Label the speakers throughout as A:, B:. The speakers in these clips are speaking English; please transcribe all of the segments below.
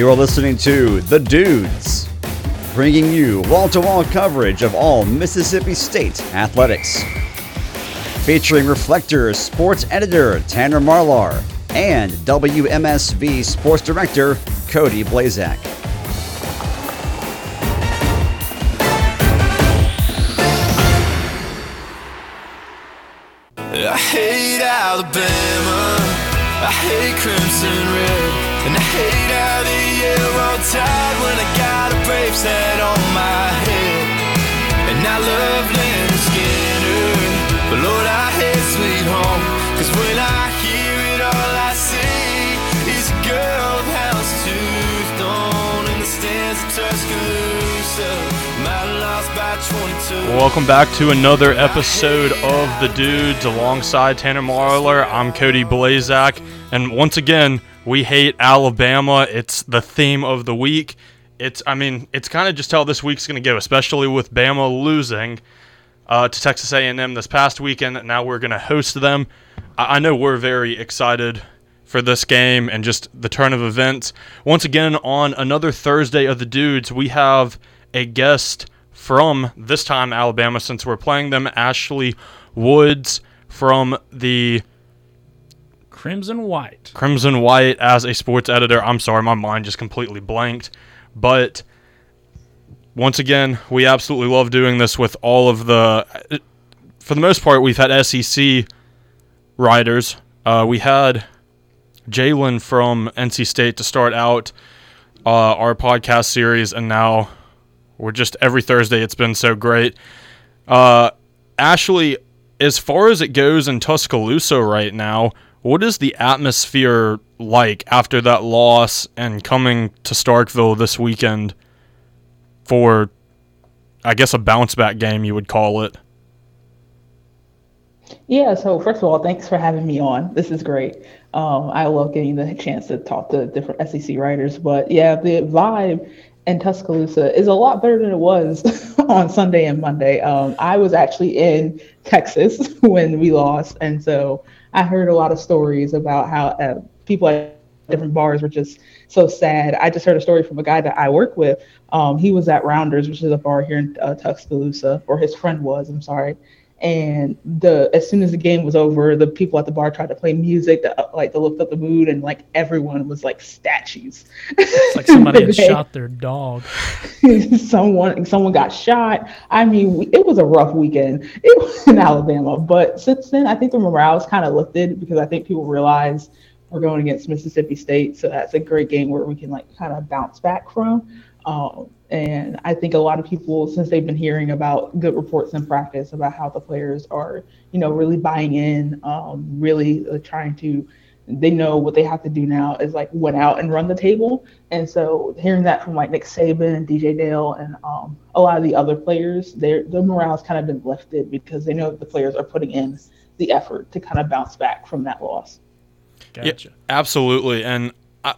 A: You're listening to The Dudes, bringing you wall to wall coverage of all Mississippi State athletics. Featuring Reflector sports editor Tanner Marlar and WMSV sports director Cody Blazak.
B: I hate Alabama. I hate Crimson Red. And I hate how the tide when I got a brave set on my head. And I love Lynyrd Skynyrd. But Lord, I hate Sweet Home. Cause when I hear it, all I see is a girl with house tooth thrown in the stands of Tuscaloosa. Might lost by 22.
C: Welcome back to another episode of The Dudes alongside Tanner Marlar. I'm Cody Blazak, and once again, we hate Alabama. It's the theme of the week. It's, I mean, it's kind of just how this week's going to go, especially with Bama losing uh, to Texas A&M this past weekend. Now we're going to host them. I, I know we're very excited for this game and just the turn of events. Once again, on another Thursday of the Dudes, we have a guest from this time Alabama since we're playing them, Ashley Woods from the
D: Crimson White.
C: Crimson White as a sports editor. I'm sorry, my mind just completely blanked. But once again, we absolutely love doing this with all of the. For the most part, we've had SEC writers. Uh, we had Jalen from NC State to start out uh, our podcast series, and now we're just every Thursday. It's been so great. Uh, Ashley, as far as it goes in Tuscaloosa right now, what is the atmosphere like after that loss and coming to Starkville this weekend for, I guess, a bounce back game, you would call it?
E: Yeah, so first of all, thanks for having me on. This is great. Um, I love getting the chance to talk to different SEC writers. But yeah, the vibe in Tuscaloosa is a lot better than it was on Sunday and Monday. Um, I was actually in Texas when we lost, and so I heard a lot of stories about how uh, people at different bars were just so sad. I just heard a story from a guy that I work with. Um, he was at Rounders, which is a bar here in uh, Tuscaloosa, or his friend was. I'm sorry. And the as soon as the game was over, the people at the bar tried to play music to uh, like to lift up the mood, and like everyone was like statues.
D: It's like somebody had shot their dog.
E: someone someone got shot. I mean, it was a rough weekend. It was in Alabama, but since then, I think the morale's kind of lifted because I think people realize we're going against Mississippi State, so that's a great game where we can like kind of bounce back from. Um, and I think a lot of people, since they've been hearing about good reports in practice about how the players are, you know, really buying in, um, really uh, trying to, they know what they have to do now is like went out and run the table. And so hearing that from like Nick Saban and DJ Dale and um, a lot of the other players, their their morale's kind of been lifted because they know that the players are putting in the effort to kind of bounce back from that loss.
D: Gotcha.
C: Yeah, absolutely. And I,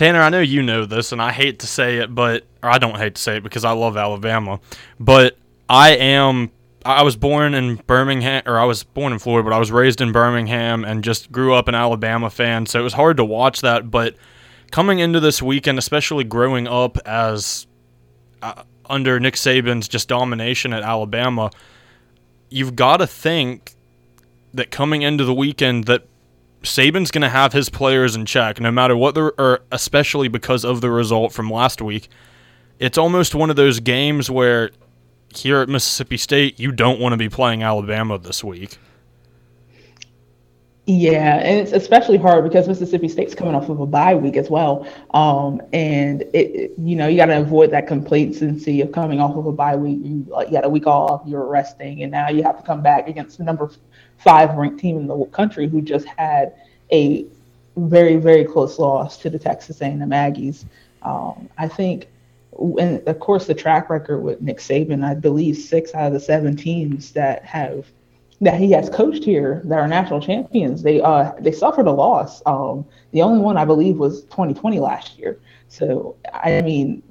C: Tanner, I know you know this, and I hate to say it, but I don't hate to say it because I love Alabama, but I am. I was born in Birmingham, or I was born in Florida, but I was raised in Birmingham and just grew up an Alabama fan. So it was hard to watch that. But coming into this weekend, especially growing up as uh, under Nick Saban's just domination at Alabama, you've got to think that coming into the weekend that Saban's going to have his players in check, no matter what the, or especially because of the result from last week. It's almost one of those games where here at Mississippi State, you don't want to be playing Alabama this week.
E: Yeah, and it's especially hard because Mississippi State's coming off of a bye week as well. Um, and it, it- you know, you got to avoid that complacency of coming off of a bye week. You, like, you a week off, you're resting, and now you have to come back against the number five ranked team in the country who just had a very, very close loss to the Texas A&M Aggies. Um, I think, and of course, the track record with Nick Saban, I believe six out of the seven teams that have that he has coached here that are national champions, they uh they suffered a loss. Um, the only one I believe was 2020 last year. So I mean,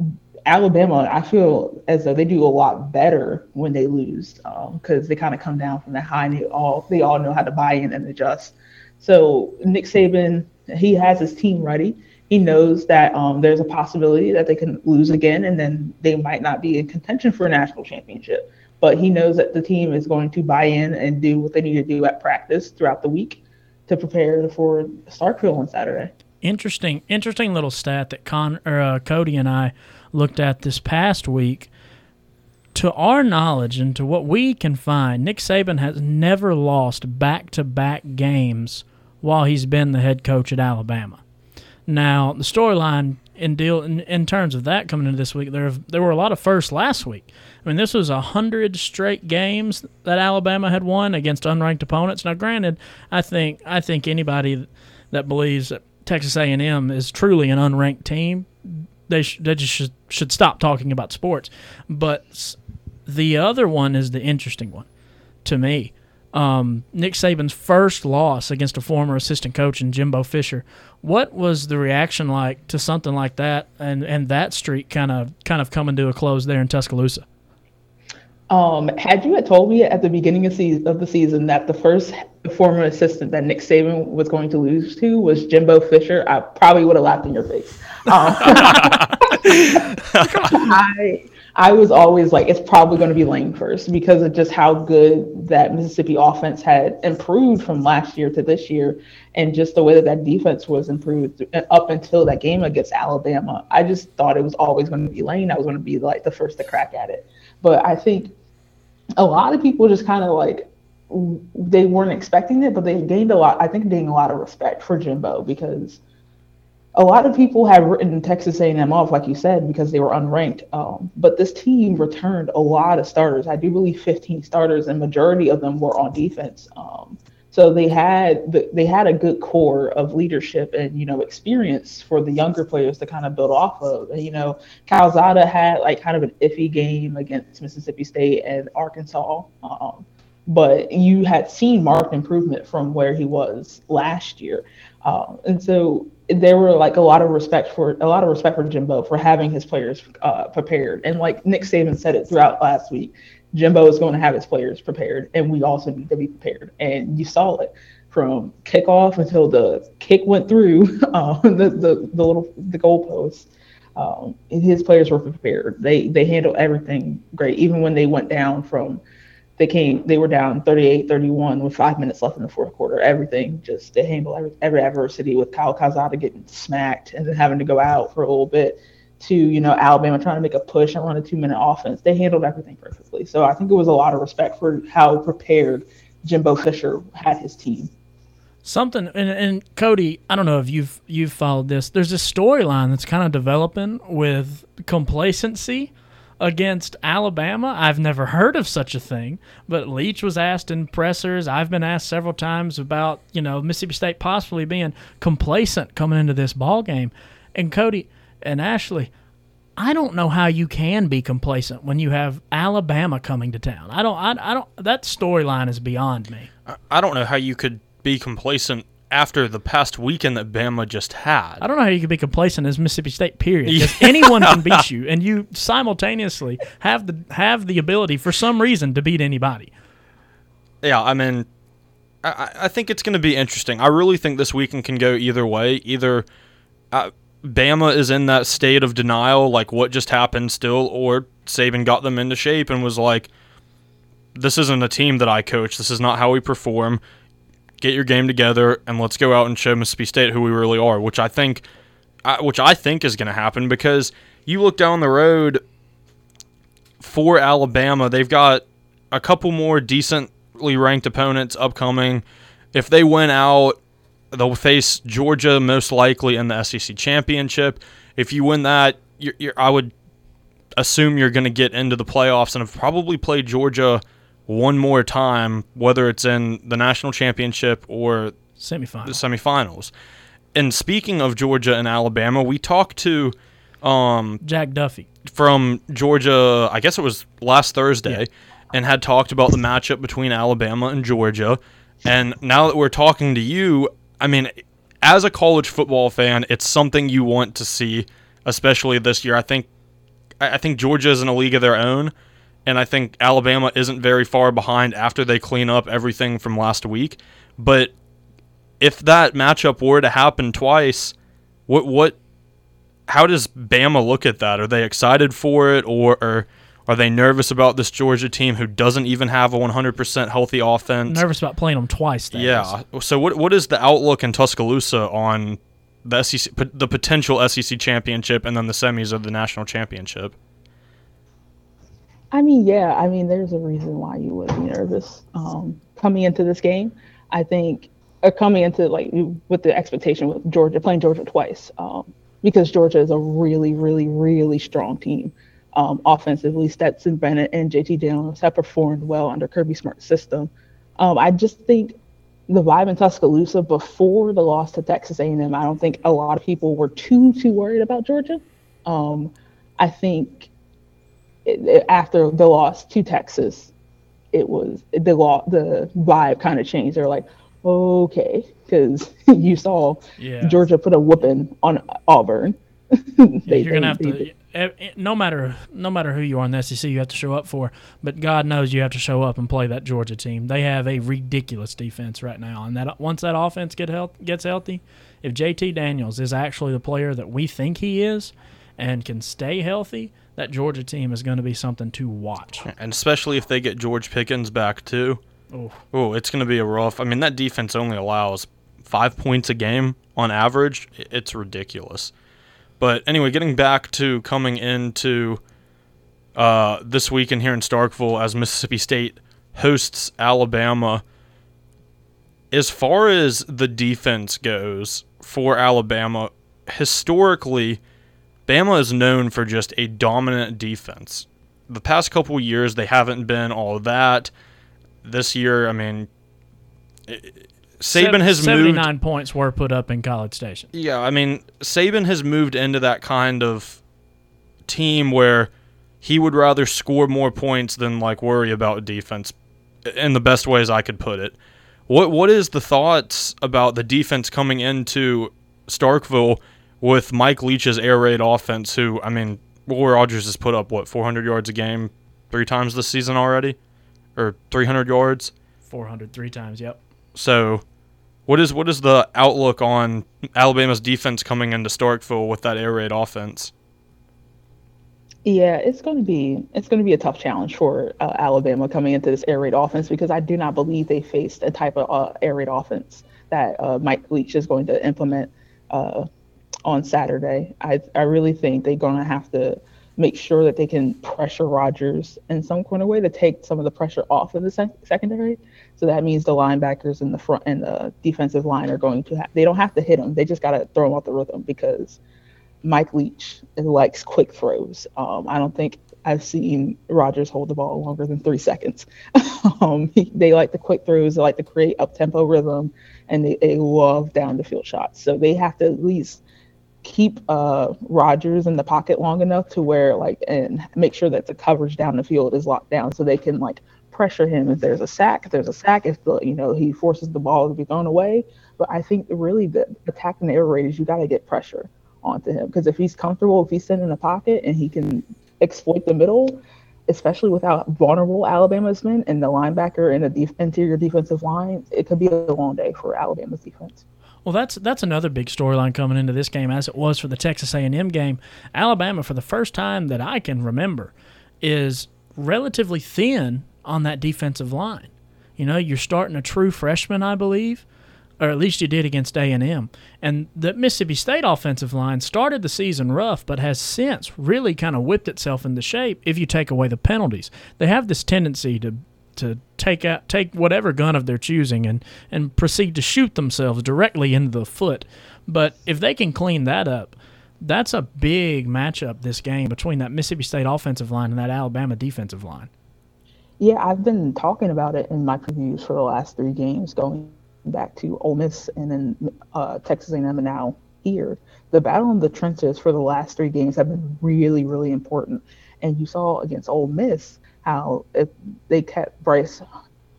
E: Alabama, I feel as though they do a lot better when they lose because they kind of come down from the high and they all they all know how to buy in and adjust. So Nick Saban, he has his team ready. He knows that um, there's a possibility that they can lose again, and then they might not be in contention for a national championship. But he knows that the team is going to buy in and do what they need to do at practice throughout the week to prepare for Starkville on Saturday.
D: Interesting, interesting little stat that Con or uh, Cody and I looked at this past week. To our knowledge and to what we can find, Nick Saban has never lost back-to-back games while he's been the head coach at Alabama. Now, the storyline in deal in, in terms of that coming into this week, there have, there were a lot of firsts last week. I mean, this was a hundred straight games that Alabama had won against unranked opponents. Now, granted, I think I think anybody that believes that Texas A&M is truly an unranked team, they sh- they just should, should stop talking about sports. But the other one is the interesting one to me. Um, Nick Saban's first loss against a former assistant coach in Jimbo Fisher. What was the reaction like to something like that, and, and that streak kind of kind of coming to a close there in Tuscaloosa?
E: Um, had you had told me at the beginning of, se- of the season that the first former assistant that Nick Saban was going to lose to was Jimbo Fisher, I probably would have laughed in your face. Um, I I was always like, it's probably going to be Lane first because of just how good that Mississippi offense had improved from last year to this year, and just the way that that defense was improved up until that game against Alabama. I just thought it was always going to be Lane. I was going to be like the first to crack at it. But I think a lot of people just kind of like they weren't expecting it, but they gained a lot. I think gained a lot of respect for Jimbo because a lot of people have written Texas A&M off, like you said, because they were unranked. Um, but this team returned a lot of starters. I do believe 15 starters, and majority of them were on defense. Um, so they had they had a good core of leadership and you know experience for the younger players to kind of build off of. And, you know, Calzada had like kind of an iffy game against Mississippi State and Arkansas, um, but you had seen marked improvement from where he was last year, uh, and so there were like a lot of respect for a lot of respect for Jimbo for having his players uh, prepared. And like Nick Saban said it throughout last week, Jimbo is going to have his players prepared, and we also need to be prepared. And you saw it from kickoff until the kick went through uh, the, the the little the goalpost. Um, his players were prepared. They they handled everything great, even when they went down from they came they were down 38-31 with five minutes left in the fourth quarter. Everything just they handled every, every adversity with Kyle Calzada getting smacked and then having to go out for a little bit to you know Alabama trying to make a push and run a two minute offense. They handled everything perfectly. So I think it was a lot of respect for how prepared Jimbo Fisher had his team.
D: Something and, and Cody, I don't know if you've you've followed this. There's a storyline that's kind of developing with complacency against Alabama. I've never heard of such a thing, but Leach was asked in pressers. I've been asked several times about, you know, Mississippi State possibly being complacent coming into this ball game. And Cody and Ashley, I don't know how you can be complacent when you have Alabama coming to town. I don't I, I don't that storyline is beyond me.
C: I don't know how you could be complacent after the past weekend that Bama just had.
D: I don't know how you could be complacent as Mississippi State. Period. Because anyone can beat you, and you simultaneously have the have the ability for some reason to beat anybody.
C: Yeah, I mean, I, I think it's going to be interesting. I really think this weekend can go either way. Either uh, Bama is in that state of denial, like what just happened, still, or Saban got them into shape and was like, "This isn't a team that I coach. This is not how we perform." Get your game together, and let's go out and show Mississippi State who we really are. Which I think, which I think is going to happen because you look down the road for Alabama, they've got a couple more decently ranked opponents upcoming. If they win out, they'll face Georgia most likely in the SEC championship. If you win that, you're, you're, I would assume you're going to get into the playoffs and have probably played Georgia one more time, whether it's in the national championship or
D: semifinals.
C: the semifinals. And speaking of Georgia and Alabama, we talked to um,
D: Jack Duffy
C: from Georgia. I guess it was last Thursday, yeah. and had talked about the matchup between Alabama and Georgia. And now that we're talking to you, I mean, as a college football fan, it's something you want to see, especially this year. I think, I think Georgia is in a league of their own and I think Alabama isn't very far behind after they clean up everything from last week. But if that matchup were to happen twice, What what? How does Bama look at that? Are they excited for it, or, or are they nervous about this Georgia team who doesn't even have a 100% healthy offense?
D: Nervous about playing them twice. that is.
C: Yeah. So what what is the outlook in Tuscaloosa on the SEC, the potential SEC championship, and then the semis of the national championship?
E: I mean, yeah, I mean, there's a reason why you would be nervous um, coming into this game. I think, or coming into like with the expectation with Georgia playing Georgia twice, um, because Georgia is a really, really, really strong team. Um, offensively, Stetson Bennett and JT Daniels have performed well under Kirby Smart's system. Um, I just think the vibe in Tuscaloosa before the loss to Texas A&M, I don't think a lot of people were too too worried about Georgia. Um, I think after the loss to Texas, it was the law the vibe kind of changed. They're like, okay, because you saw
D: Yeah.
E: Georgia put a whooping on Auburn.
D: Yeah, you're gonna have to.
E: they-
D: eh, eh, No matter no matter who you are in the SEC, you have to show up for. But God knows you have to show up and play that Georgia team. They have a ridiculous defense right now, and that once that offense get health, gets healthy, if JT Daniels is actually the player that we think he is, and can stay healthy, that Georgia team is going to be something to watch.
C: And especially if they get George Pickens back too.
D: Oh,
C: it's going to be a rough. I mean, that defense only allows five points a game on average. It's ridiculous. But anyway, getting back to coming into uh, this weekend here in Starkville as Mississippi State hosts Alabama. As far as the defense goes for Alabama, historically, Bama is known for just a dominant defense. The past couple years, they haven't been all that. This year, I mean, it- Saban has moved.
D: 79 points were put up in College Station.
C: Yeah, I mean, Saban has moved into that kind of team where he would rather score more points than like worry about defense in the best ways I could put it. What what is the thoughts about the defense coming into Starkville with Mike Leach's air raid offense who I mean, Will Rogers has put up what 400 yards a game 3 times this season already or 300 yards.
D: 400 three times. Yep.
C: So, what is what is the outlook on Alabama's defense coming into Starkville with that air raid offense?
E: Yeah, it's going to be it's going to be a tough challenge for uh, Alabama coming into this air raid offense because I do not believe they faced a type of uh, air raid offense that uh, Mike Leach is going to implement uh, on Saturday. I I really think they're going to have to make sure that they can pressure Rogers in some kind of way to take some of the pressure off of the sec- secondary. So that means the linebackers in the front and the defensive line are going to have they don't have to hit him. They just got to throw him off the rhythm because Mike Leach likes quick throws. Um, I don't think I've seen Rogers hold the ball longer than three seconds. um, they like the quick throws. They like to create up tempo rhythm, and they, they love down the field shots. So they have to at least keep uh, Rogers in the pocket long enough to where like and make sure that the coverage down the field is locked down so they can like pressure him if there's a sack. If there's a sack, if the you know he forces the ball to be thrown away. But I think really the attacking the air raid is you got to get pressure onto him because if he's comfortable, if he's sitting in the pocket and he can exploit the middle, especially without vulnerable Alabama's men and the linebacker and the def- interior defensive line, it could be a long day for Alabama's defense.
D: Well, that's that's another big storyline coming into this game, as it was for the Texas A&M game. Alabama, for the first time that I can remember, is relatively thin on that defensive line. You know, you're starting a true freshman, I believe, or at least you did against A&M. And the Mississippi State offensive line started the season rough, but has since really kind of whipped itself into shape. If you take away the penalties, they have this tendency to to take out take whatever gun of their choosing and and proceed to shoot themselves directly into the foot. But if they can clean that up, that's a big matchup this game between that Mississippi State offensive line and that Alabama defensive line.
E: Yeah, I've been talking about it in my previews for the last three games, going back to Ole Miss and then uh, Texas A&M, and now here. The battle in the trenches for the last three games have been really, really important. And you saw against Ole Miss how if they kept Bryce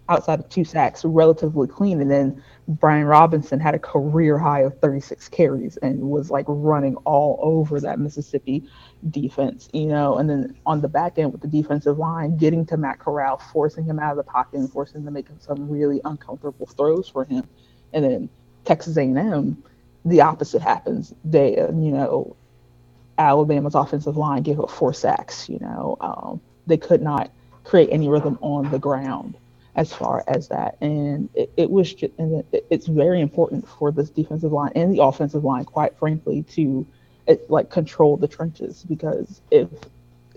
E: outside of two sacks relatively clean, and then Brian Robinson had a career high of 36 carries and was like running all over that Mississippi defense, you know. And then on the back end with the defensive line, getting to Matt Corral, forcing him out of the pocket and forcing him to make some really uncomfortable throws for him. And then Texas A&M the opposite happens. They, uh, you know, Alabama's offensive line gave up four sacks. You know, um, they could not create any rhythm on the ground as far as that, and it, it was just, and it, it's very important for this defensive line and the offensive line, quite frankly, to it, like control the trenches because if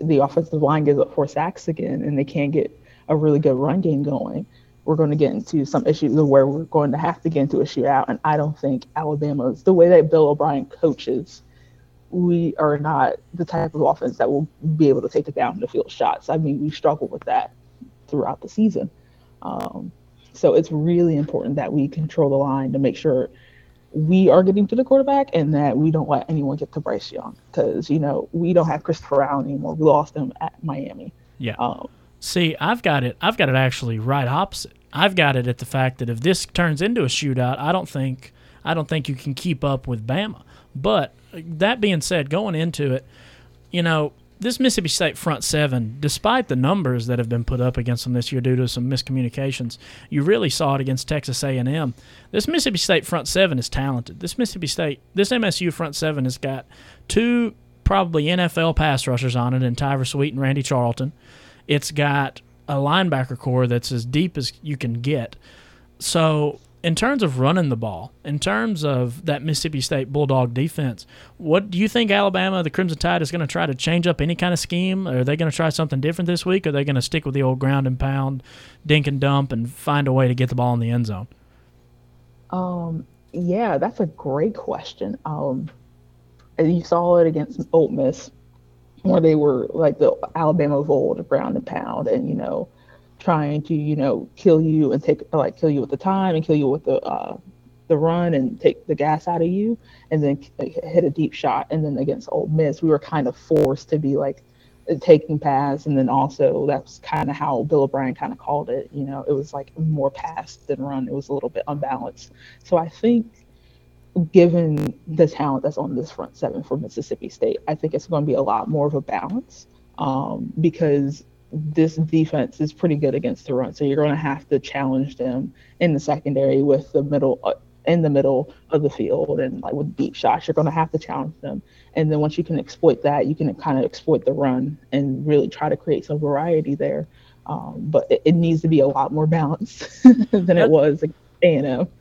E: the offensive line gives up four sacks again and they can't get a really good run game going, we're going to get into some issues where we're going to have to get into a shootout. And I don't think Alabama's the way that Bill O'Brien coaches. We are not the type of offense that will be able to take the down the field shots. I mean, we struggle with that throughout the season. Um, so it's really important that we control the line to make sure we are getting to the quarterback and that we don't let anyone get to Bryce Young because you know we don't have Christopher Allen anymore. We lost him at Miami.
D: Yeah. Um, See, I've got it. I've got it actually right opposite. I've got it at the fact that if this turns into a shootout, I don't think I don't think you can keep up with Bama. But that being said, going into it, you know, this Mississippi State front seven, despite the numbers that have been put up against them this year due to some miscommunications, you really saw it against Texas A&M. This Mississippi State front seven is talented. This Mississippi State, this MSU front seven has got two probably NFL pass rushers on it in Tyrus Wheat and Randy Charlton. It's got a linebacker core that's as deep as you can get. So, in terms of running the ball, in terms of that Mississippi State Bulldog defense, what do you think Alabama, the Crimson Tide, is going to try to change up any kind of scheme? Are they going to try something different this week? Or are they going to stick with the old ground and pound, dink and dump, and find a way to get the ball in the end zone?
E: Um, yeah, that's a great question. Um, you saw it against Ole Miss where they were like the Alabama of old, ground and pound, and you know, trying to you know kill you and take like kill you with the time and kill you with the uh, the run and take the gas out of you, and then hit a deep shot. And then against Ole Miss, we were kind of forced to be like taking pass, and then also that's kind of how Bill O'Brien kind of called it. You know, it was like more pass than run. It was a little bit unbalanced. So I think given the talent that's on this front seven for Mississippi State, I think it's going to be a lot more of a balance um, because this defense is pretty good against the run. So you're going to have to challenge them in the secondary with the middle uh, in the middle of the field and like with deep shots. You're going to have to challenge them. And then once you can exploit that, you can kind of exploit the run and really try to create some variety there. Um, but it, it, needs to be a lot more balanced than it was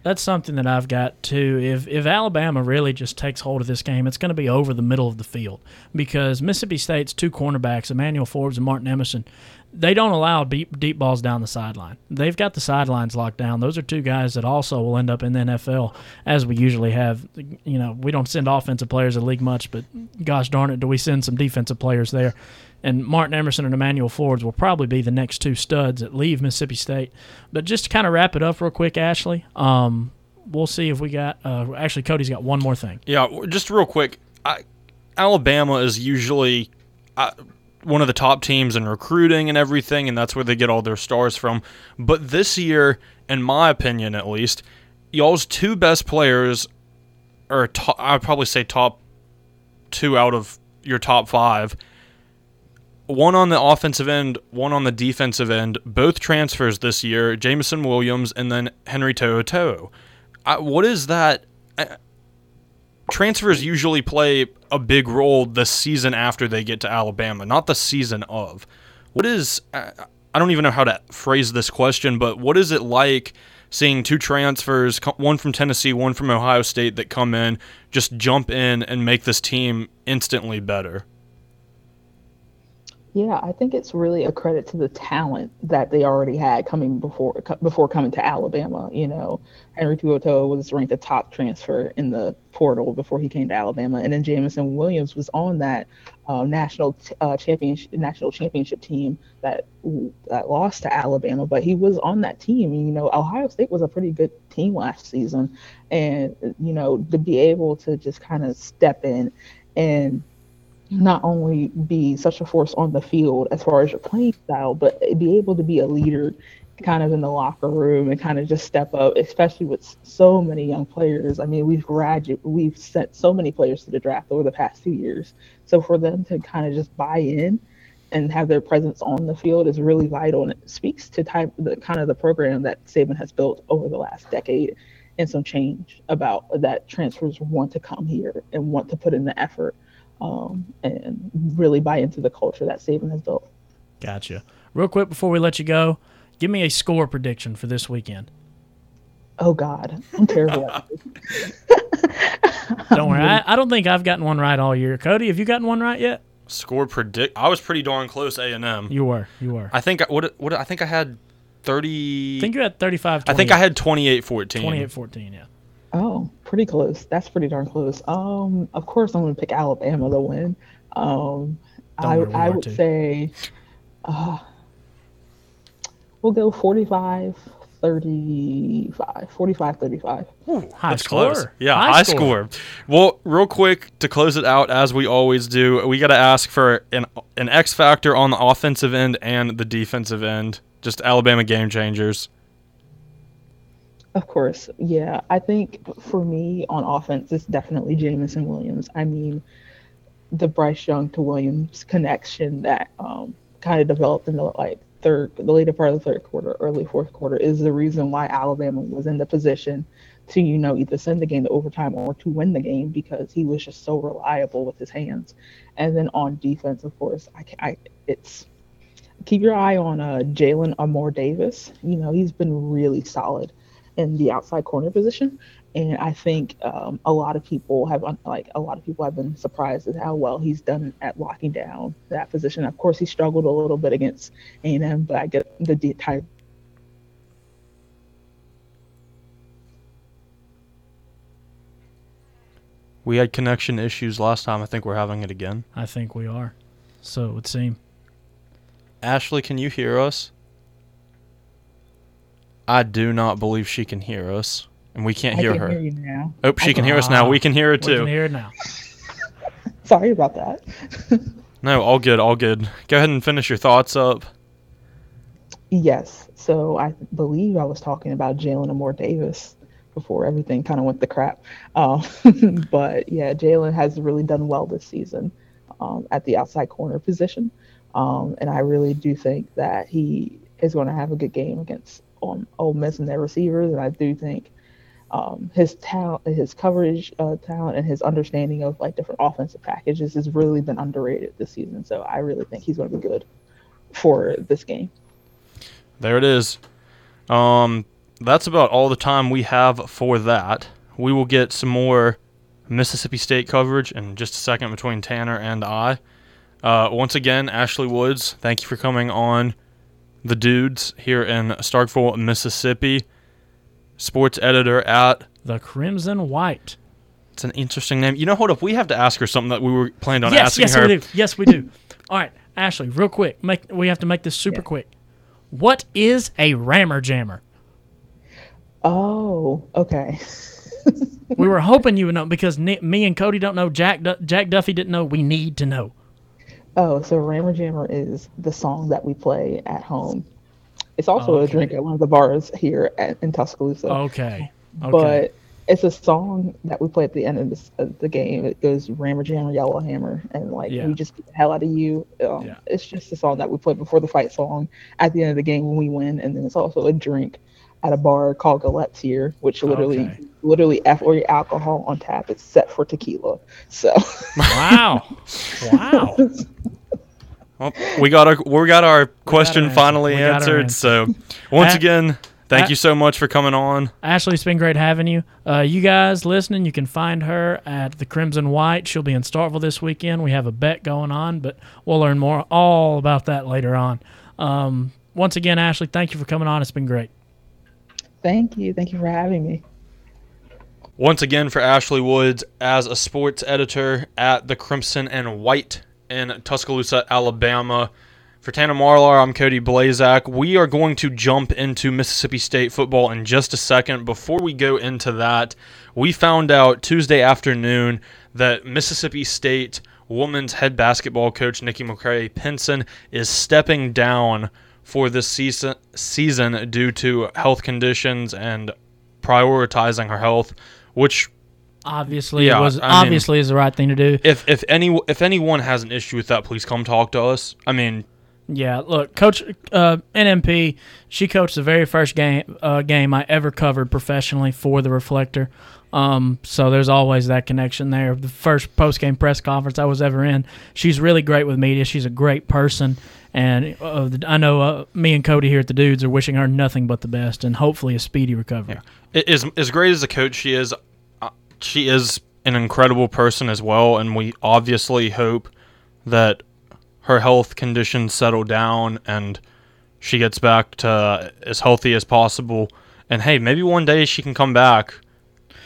D: That's something that I've got too. If if Alabama really just takes hold of this game, it's going to be over the middle of the field because Mississippi State's two cornerbacks, Emmanuel Forbes and Martin Emerson, they don't allow deep deep balls down the sideline. They've got the sidelines locked down. Those are two guys that also will end up in the NFL, as we usually have. You know, we don't send offensive players to league much, but gosh darn it, do we send some defensive players there? and Martin Emerson and Emmanuel Forbes will probably be the next two studs that leave Mississippi State. But just to kind of wrap it up real quick, Ashley, um, we'll see if we got. Uh, actually, Cody's got one more thing.
C: Yeah, just real quick. I, Alabama is usually uh, one of the top teams in recruiting and everything, and that's where they get all their stars from. But this year, in my opinion at least, y'all's two best players, or I'd probably say top two out of your top five one on the offensive end, one on the defensive end, both transfers this year, Jameson Williams and then Henry To'oTo'o. what is that? Transfers usually play a big role the season after they get to Alabama, not the season of. What is, I don't even know how to phrase this question, but what is it like seeing two transfers, one from Tennessee, one from Ohio State, that come in, just jump in and make this team instantly better?
E: Yeah, I think it's really a credit to the talent that they already had coming before before coming to Alabama. You know, Henry To'oTo'o was ranked the top transfer in the portal before he came to Alabama, and then Jameson Williams was on that uh, national uh, championship national championship team that that lost to Alabama, but he was on that team. You know, Ohio State was a pretty good team last season, and you know to be able to just kind of step in and not only be such a force on the field as far as your playing style, but be able to be a leader kind of in the locker room and kind of just step up, especially with so many young players. I mean, we've graduated, we've sent so many players to the draft over the past two years. So for them to kind of just buy in and have their presence on the field is really vital, and it speaks to type the kind of the program that Saban has built over the last decade. and some change about that transfers want to come here and want to put in the effort um, and really buy into the culture that Saban has built.
D: Gotcha. Real quick before we let you go, give me a score prediction for this weekend.
E: Oh God, I'm terrible. at this.
D: Don't worry, I, I don't think I've gotten one right all year. Cody, have you gotten one right yet?
C: Score predict. I was pretty darn close. A and M.
D: You were, you were. I
C: I think I- what what I think I had thirty.
D: I think you had 35
C: I think I had 28-14.
D: 28 14, yeah.
E: Oh, pretty close. That's pretty darn close. Um, of course, I'm going to pick Alabama to win. Um, I, I would
D: too.
E: say, uh, we'll go 45, 35, 45, 35.
D: High
C: That's
D: score.
C: close. Yeah, high, score. Well, real quick to close it out, as we always do, we got to ask for an an X factor on the offensive end and the defensive end. Just Alabama game changers.
E: Of course, yeah. I think for me on offense, it's definitely Jameson Williams. I mean, the Bryce Young to Williams connection that um, kind of developed in the like third, the later part of the third quarter, early fourth quarter, is the reason why Alabama was in the position to you know either send the game to overtime or to win the game because he was just so reliable with his hands. And then on defense, of course, I, I it's keep your eye on uh, Jalen Armour-Davis. You know, he's been really solid in the outside corner position, and I think um, a lot of people have like a lot of people have been surprised at how well he's done at locking down that position. Of course, he struggled a little bit against A&M, but I get the de- type.
C: We had connection issues last time. I think we're having it again.
D: I think we are. So it would seem.
C: Ashley, can you hear us? I do not believe she can hear us, and we can't
E: I
C: hear
E: can
C: her.
E: hear you now.
C: Oh, she
E: I
C: can
E: can-
C: hear us now. We can hear her
D: We
C: too.
D: can hear it now.
E: Sorry about that.
C: No, all good, all good. Go ahead and finish your thoughts up.
E: Yes. So I believe I was talking about Jalen Armour-Davis before everything kind of went to crap. Um, but yeah, Jalen has really done well this season um, at the outside corner position. Um, and I really do think that he is going to have a good game against um, Ole Miss and their receivers. And I do think um, his talent, his coverage uh, talent, and his understanding of like different offensive packages has really been underrated this season. So I really think he's going to be good for this game.
C: There it is. Um, that's about all the time we have for that. We will get some more Mississippi State coverage in just a second between Tanner and I. Uh, once again, Ashley Woods, thank you for coming on the dudes here in Starkville, Mississippi. Sports editor at
D: The Crimson White.
C: it's an interesting name. You know, hold up, we have to ask her something that we were planned on
D: yes,
C: asking
D: yes,
C: her.
D: we do. Yes, we do. All right, Ashley, real quick. Make we have to make this super
E: Yeah.
D: quick. What is a rammer jammer?
E: Oh, okay.
D: We were hoping you would know because me and Cody don't know. Jack Du- Jack Duffy didn't know. We need to know.
E: Oh, so Rammer Jammer is the song that we play at home. It's also
D: Okay.
E: a drink at one of the bars here at, in Tuscaloosa.
D: Okay. Okay.
E: But it's a song that we play at the end of, this, of the game. It goes Rammer Jammer, Yellow Hammer, and like
D: Yeah.
E: we just beat the hell out of you. Um,
D: Yeah.
E: It's just a song that we play before the fight song at the end of the game when we win, and then it's also a drink at a bar called Gallette's here, which literally,
D: Okay.
E: literally after alcohol on tap, it's set for tequila. So.
D: wow. wow.
C: Well, we got our we got our question
D: answer.
C: finally
D: We got our
C: answered.
D: answer.
C: So once
D: A-
C: again, thank
D: A-
C: you so much for coming on.
D: Ashley, it's been great having you. Uh, you guys listening, you can find her at the Crimson White. She'll be in Starkville this weekend. We have a bet going on, but we'll learn more all about that later on. Um, once again, Ashley, thank you for coming on. It's been great.
E: Thank you. Thank you for having me.
C: Once again for Ashley Woods as a sports editor at the Crimson and White in Tuscaloosa, Alabama. For Tanner Marlar, I'm Cody Blazak. We are going to jump into Mississippi State football in just a second. Before we go into that, we found out Tuesday afternoon that Mississippi State women's head basketball coach Nikki McCray Penson is stepping down for this season season due to health conditions and prioritizing her health, which
D: Obviously,
C: Yeah,
D: was
C: I mean-
D: obviously is the right thing to do.
C: if if any if anyone has an issue with that, please come talk to us. I mean,
D: Yeah, look, Coach uh, NMP, she coached the very first game uh, game I ever covered professionally for the Reflector. Um, so there's always that connection there. The first post game press conference I was ever in, she's really great with media. She's a great person, and uh, I know uh, me and Cody here at the Dudes are wishing her nothing but the best and hopefully a speedy recovery.
C: It is as great as a coach she is. Uh, she is an incredible person as well, and we obviously hope that her health conditions settle down and she gets back to as healthy as possible. And hey, maybe one day she can come back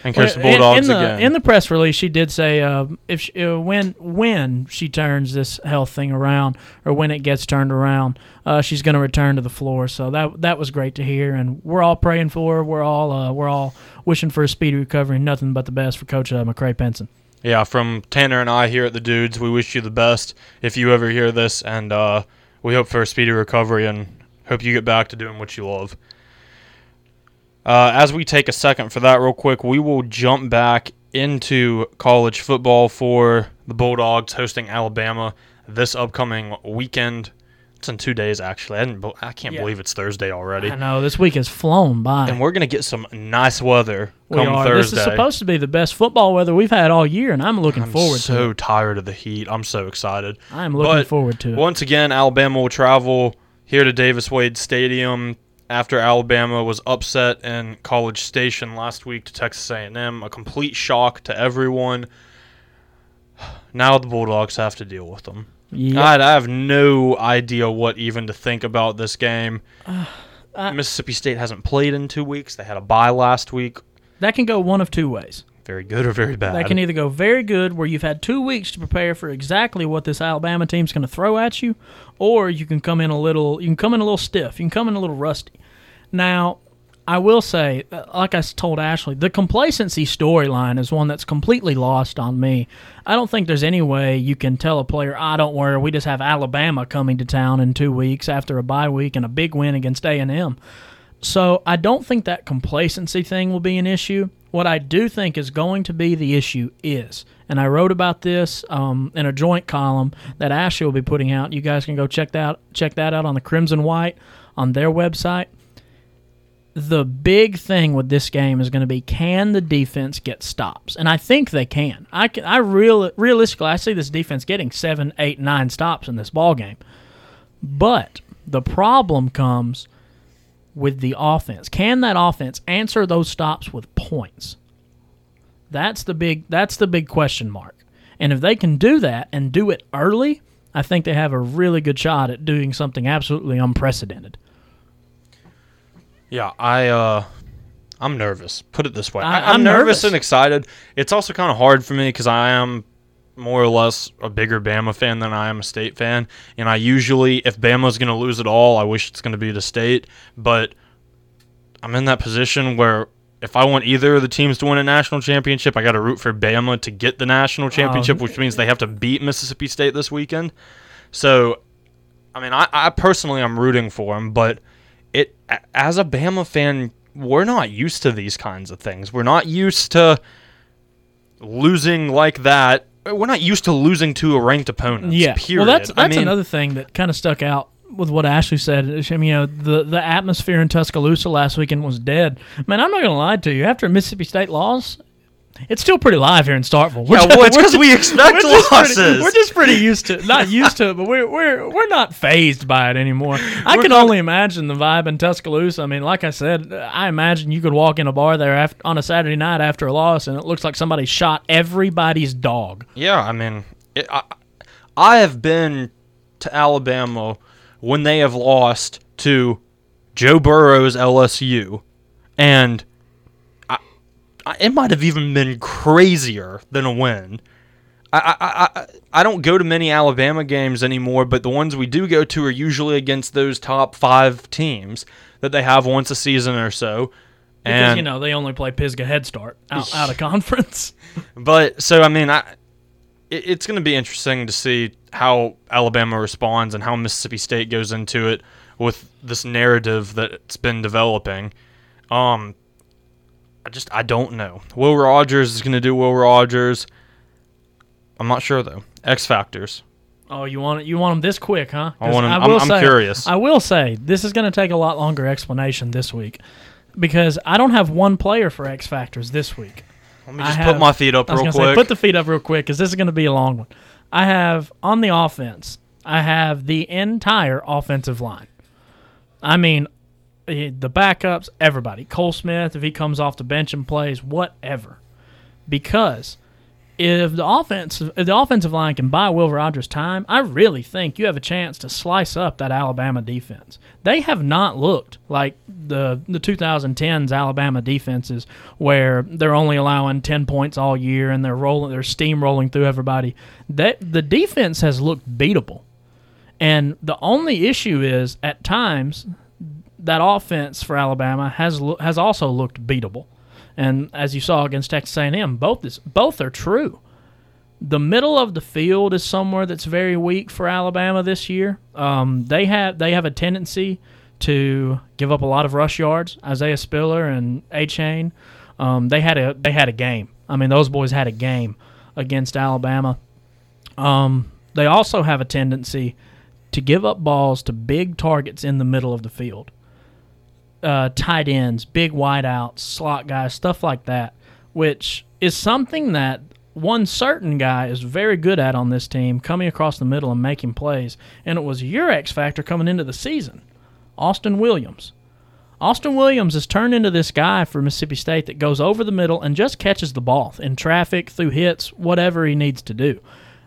C: and coach the
D: Well, in- in, the,
C: again.
D: In the press release, she did say uh, if she, uh, when when she turns this health thing around, or when it gets turned around, uh, she's going to return to the floor. So that that was great to hear, and we're all praying for her. We're all uh, we're all wishing for a speedy recovery. Nothing but the best for Coach uh, McCray Penson.
C: yeah, from Tanner and I here at the Dudes, we wish you the best if you ever hear this, and uh, we hope for a speedy recovery and hope you get back to doing what you love. Uh, as we take a second for that, real quick, we will jump back into college football for the Bulldogs hosting Alabama this upcoming weekend. It's in two days, actually. I, didn't, I can't
D: Yeah.
C: believe it's Thursday already.
D: I know this week has flown by.
C: And we're gonna get some nice weather
D: we
C: come
D: are.
C: Thursday.
D: This is supposed to be the best football weather we've had all year, and I'm looking
C: I'm
D: forward
C: so
D: to it.
C: tired of the heat. I'm so excited.
D: I'm looking
C: but
D: forward to it.
C: Once again, Alabama will travel here to Davis Wade Stadium after Alabama was upset in College Station last week to Texas A&M. A complete shock to everyone. Now the Bulldogs have to deal with them.
D: Yep.
C: I, I have no idea what even to think about this game.
D: Uh, I-
C: Mississippi State hasn't played in two weeks. They had a bye last week.
D: that can go one of two ways.
C: Very good or very bad.
D: That can either go very good, where you've had two weeks to prepare for exactly what this Alabama team's going to throw at you, or you can come in a little, you can come in a little stiff, you can come in a little rusty. Now, I will say, uh, like i told Ashley, the complacency storyline is one that's completely lost on me. I don't think there's any way you can tell a player, "Ah, don't worry, we just have Alabama coming to town in two weeks after a bye week and a big win against A and M." So I don't think that complacency thing will be an issue. What I do think is going to be the issue is, and I wrote about this um, in a joint column that Ashley will be putting out. You guys can go check that check that out on the Crimson White on their website. The big thing with this game is going to be can the defense get stops, and I think they can. I can, I real realistically I see this defense getting seven, eight, nine stops in this ball game. But the problem comes with the offense. Can that offense answer those stops with points? That's the big that's the big question mark. And if they can do that and do it early, I think they have a really good shot at doing something absolutely unprecedented.
C: Yeah, I uh I'm nervous. Put it this way.
D: I-
C: am
D: I'm
C: nervous,
D: nervous.
C: and excited. It's also kind of hard for me because I am more or less a bigger Bama fan than I am a state fan. And I usually, if Bama's going to lose it all, I wish it's going to be the state. But I'm in that position where if I want either of the teams to win a national championship, I got to root for Bama to get the national oh. championship, which means they have to beat Mississippi State this weekend. So, I mean, I, I personally I'm rooting for them, but it as a Bama fan, we're not used to these kinds of things. We're not used to losing like that. We're not used to losing to a ranked opponent.
D: Yeah.
C: Period.
D: Well, that's
C: I
D: that's
C: mean,
D: another thing that kind of stuck out with what Ashley said. I mean, you know, the the atmosphere in Tuscaloosa last weekend was dead. Man, I'm not gonna lie to you. After Mississippi State loss, it's still pretty live here in Starkville. We're
C: Yeah,
D: just-
C: well, it's
D: we're
C: 'cause
D: just-
C: we expect
D: we're just pretty-
C: losses.
D: we're just pretty used to not used to it, but we're we're we're not phased by it anymore. I
C: We're
D: can
C: not-
D: only imagine the vibe in Tuscaloosa. I mean, like I said, I imagine you could walk in a bar there after, on a Saturday night after a loss, and it looks like somebody shot everybody's dog.
C: Yeah, I mean, it, I, I have been to Alabama when they have lost to Joe Burrow's LSU, and I, I, it might have even been crazier than a win. I, I, I, I don't go to many Alabama games anymore, but the ones we do go to are usually against those top five teams that they have once a season or so.
D: Because
C: And
D: you know they only play Pisgah Head Start out, out of conference.
C: But so I mean, I it, it's going to be interesting to see how Alabama responds and how Mississippi State goes into it with this narrative that's been developing. Um, I just I don't know. Will Rogers is going to do Will Rogers. I'm not sure though. X factors.
D: Oh, you want it? You want them this quick, huh?
C: I want 'em- I'm- I'm
D: say,
C: curious.
D: I will say this is going to take a lot longer explanation this week because I don't have one player for X Factors this week.
C: Let me just
D: have-
C: put my feet up real quick.
D: Say, put the feet up real quick because this is going to be a long one. I have on the offense. I have the entire offensive line. I mean, eh, the backups, everybody. Cole Smith, if he comes off the bench and plays, whatever. Because if the offense, if the offensive line can buy Will Rogers time, I really think you have a chance to slice up that Alabama defense. They have not looked like the the 2010s Alabama defenses, where they're only allowing 10 points all year and they're rolling, they're steamrolling through everybody. That the defense has looked beatable, and the only issue is at times that offense for Alabama has has also looked beatable. And as you saw against Texas A&M, both is both are true. The middle of the field is somewhere that's very weak for Alabama this year. Um, they have they have a tendency to give up a lot of rush yards. Isaiah Spiller and Achane, um, they had a they had a game. I mean, those boys had a game against Alabama. Um, they also have a tendency to give up balls to big targets in the middle of the field uh, tight ends, big wideouts, slot guys, stuff like that, which is something that one certain guy is very good at on this team, coming across the middle and making plays. And it was your X factor coming into the season, Austin Williams. Austin Williams has turned into this guy for Mississippi State that goes over the middle and just catches the ball in traffic, through hits, whatever he needs to do.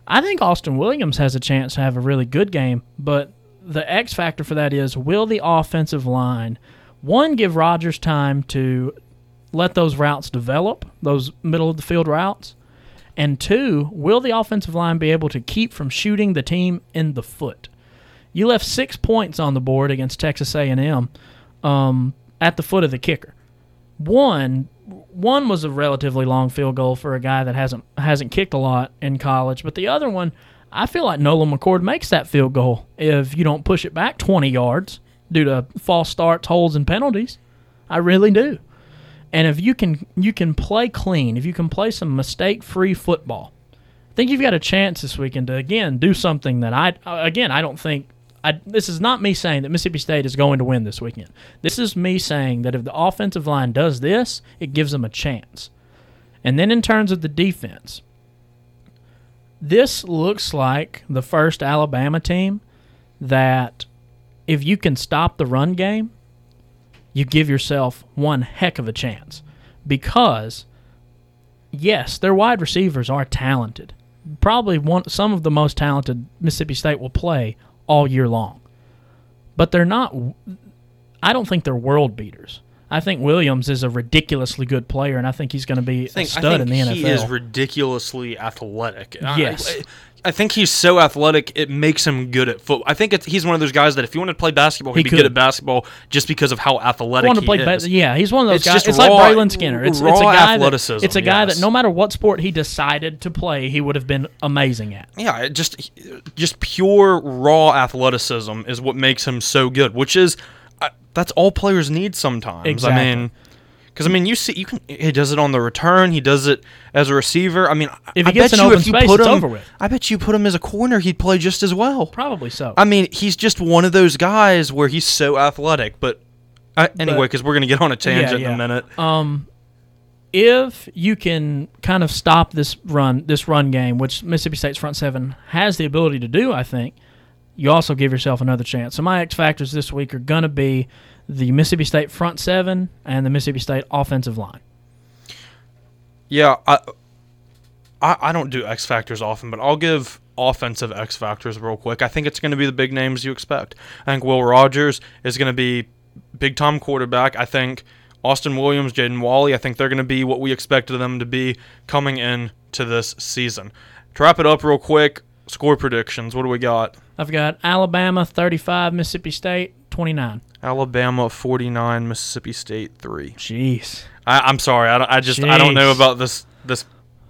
D: I think Austin Williams has a chance to have a really good game, but the X factor for that is will the offensive line one give Rogers time to let those routes develop, those middle of the field routes, and two, will the offensive line be able to keep from shooting the team in the foot? You left six points on the board against Texas A&M um, at the foot of the kicker. One, one was a relatively long field goal for a guy that hasn't hasn't kicked a lot in college, but the other one, I feel like Nolan McCord makes that field goal if you don't push it back 20 yards due to false starts, holds, and penalties. I really do. And if you can you can play clean, if you can play some mistake-free football, I think you've got a chance this weekend to again do something that I uh, again I don't think I, this is not me saying that Mississippi State is going to win this weekend. This is me saying that if the offensive line does this, it gives them a chance. And then in terms of the defense, this looks like the first Alabama team that if you can stop the run game, you give yourself one heck of a chance. Because, yes, their wide receivers are talented. Probably one, some of the most talented Mississippi State will play all year long. But they're not, I don't think they're world beaters. I think Williams is a ridiculously good player, and I think he's going to be
C: think,
D: a stud in
C: think
D: the
C: he
D: NFL.
C: is ridiculously athletic.
D: Yes.
C: I, I think he's so athletic it makes him good at football. I think it's, he's one of those guys that if you want to play basketball, he'd
D: He
C: be
D: could.
C: good at basketball just because of how athletic
D: want to
C: he
D: play
C: is.
D: ba- yeah, he's one of those
C: It's
D: guys.
C: just
D: it's
C: raw-
D: like Braylon Skinner. It's, it's a
C: raw
D: guy that,
C: athleticism,
D: it's a guy
C: yes.
D: that no matter what sport he decided to play, he would have been amazing at.
C: Yeah, it just just pure raw athleticism is what makes him so good, which is uh, that's all players need sometimes.
D: Exactly.
C: I mean, because I mean, you see, you can he does it on the return, he does it as a receiver. I mean,
D: If he
C: I
D: gets
C: bet
D: in
C: you
D: open
C: if you
D: space,
C: put
D: it's
C: him,
D: over with.
C: I bet you put him as a corner, he'd play just as well.
D: Probably so.
C: I mean, he's just one of those guys where he's so athletic. But uh, anyway, because we're gonna get on a tangent
D: yeah.
C: in a minute.
D: um, if you can kind of stop this run, this run game, which Mississippi State's front seven has the ability to do, I think you also give yourself another chance. So my X factors this week are going to be the Mississippi State front seven and the Mississippi State offensive line.
C: Yeah, I, I I don't do X factors often, but I'll give offensive X factors real quick. I think it's going to be the big names you expect. I think Will Rogers is going to be big time quarterback. I think Austin Williams, Jaden Walley, I think they're going to be what we expected them to be coming in to this season. To wrap it up real quick, score predictions. What do we got?
D: I've got Alabama 35, Mississippi State 29.
C: Alabama 49, Mississippi State 3.
D: Jeez.
C: I, I'm sorry. I, I just I don't know about this this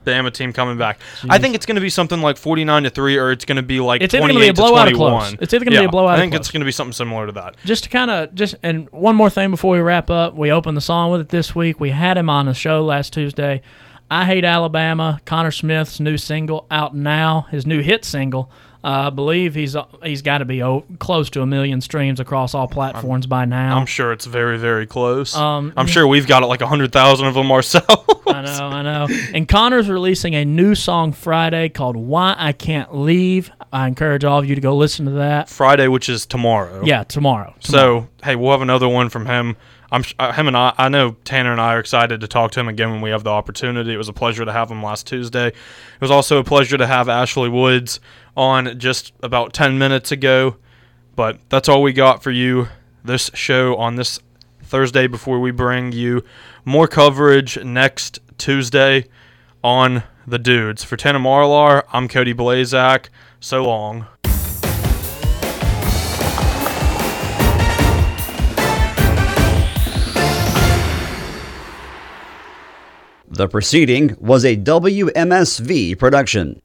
C: Bama team coming back. I think it's going to be something like 49 to three, or it's going to be like
D: It's either
C: 28
D: gonna be a blowout
C: to
D: close.
C: 21.
D: It's either gonna be a blowout
C: I think it's going to be something similar to that.
D: just to kind of just and one more thing before we wrap up we opened the song with it this week we had him on the show last tuesday i hate alabama conner smith's new single out now his new hit single I believe he's he's got to be o- close to a million streams across all platforms by now.
C: I'm sure it's very, very close.
D: Um,
C: I'm sure we've got like 100,000 of them ourselves.
D: I know, I know. And Conner's releasing a new song Friday called "Why I Can't Leave." I encourage all of you to go listen to that.
C: Friday, which is tomorrow.
D: Yeah, tomorrow.
C: So, hey, we'll have another one from him. I'm uh, him and I. I know Tanner and I are excited to talk to him again when we have the opportunity. It was a pleasure to have him last Tuesday. It was also a pleasure to have Ashley Woods on just about 10 minutes ago. But that's all we got for you this show on this Thursday before we bring you more coverage next Tuesday on the dudes. For Tanner Marlar, I'm Cody Blazak. So long.
A: The proceeding was a WMSV production.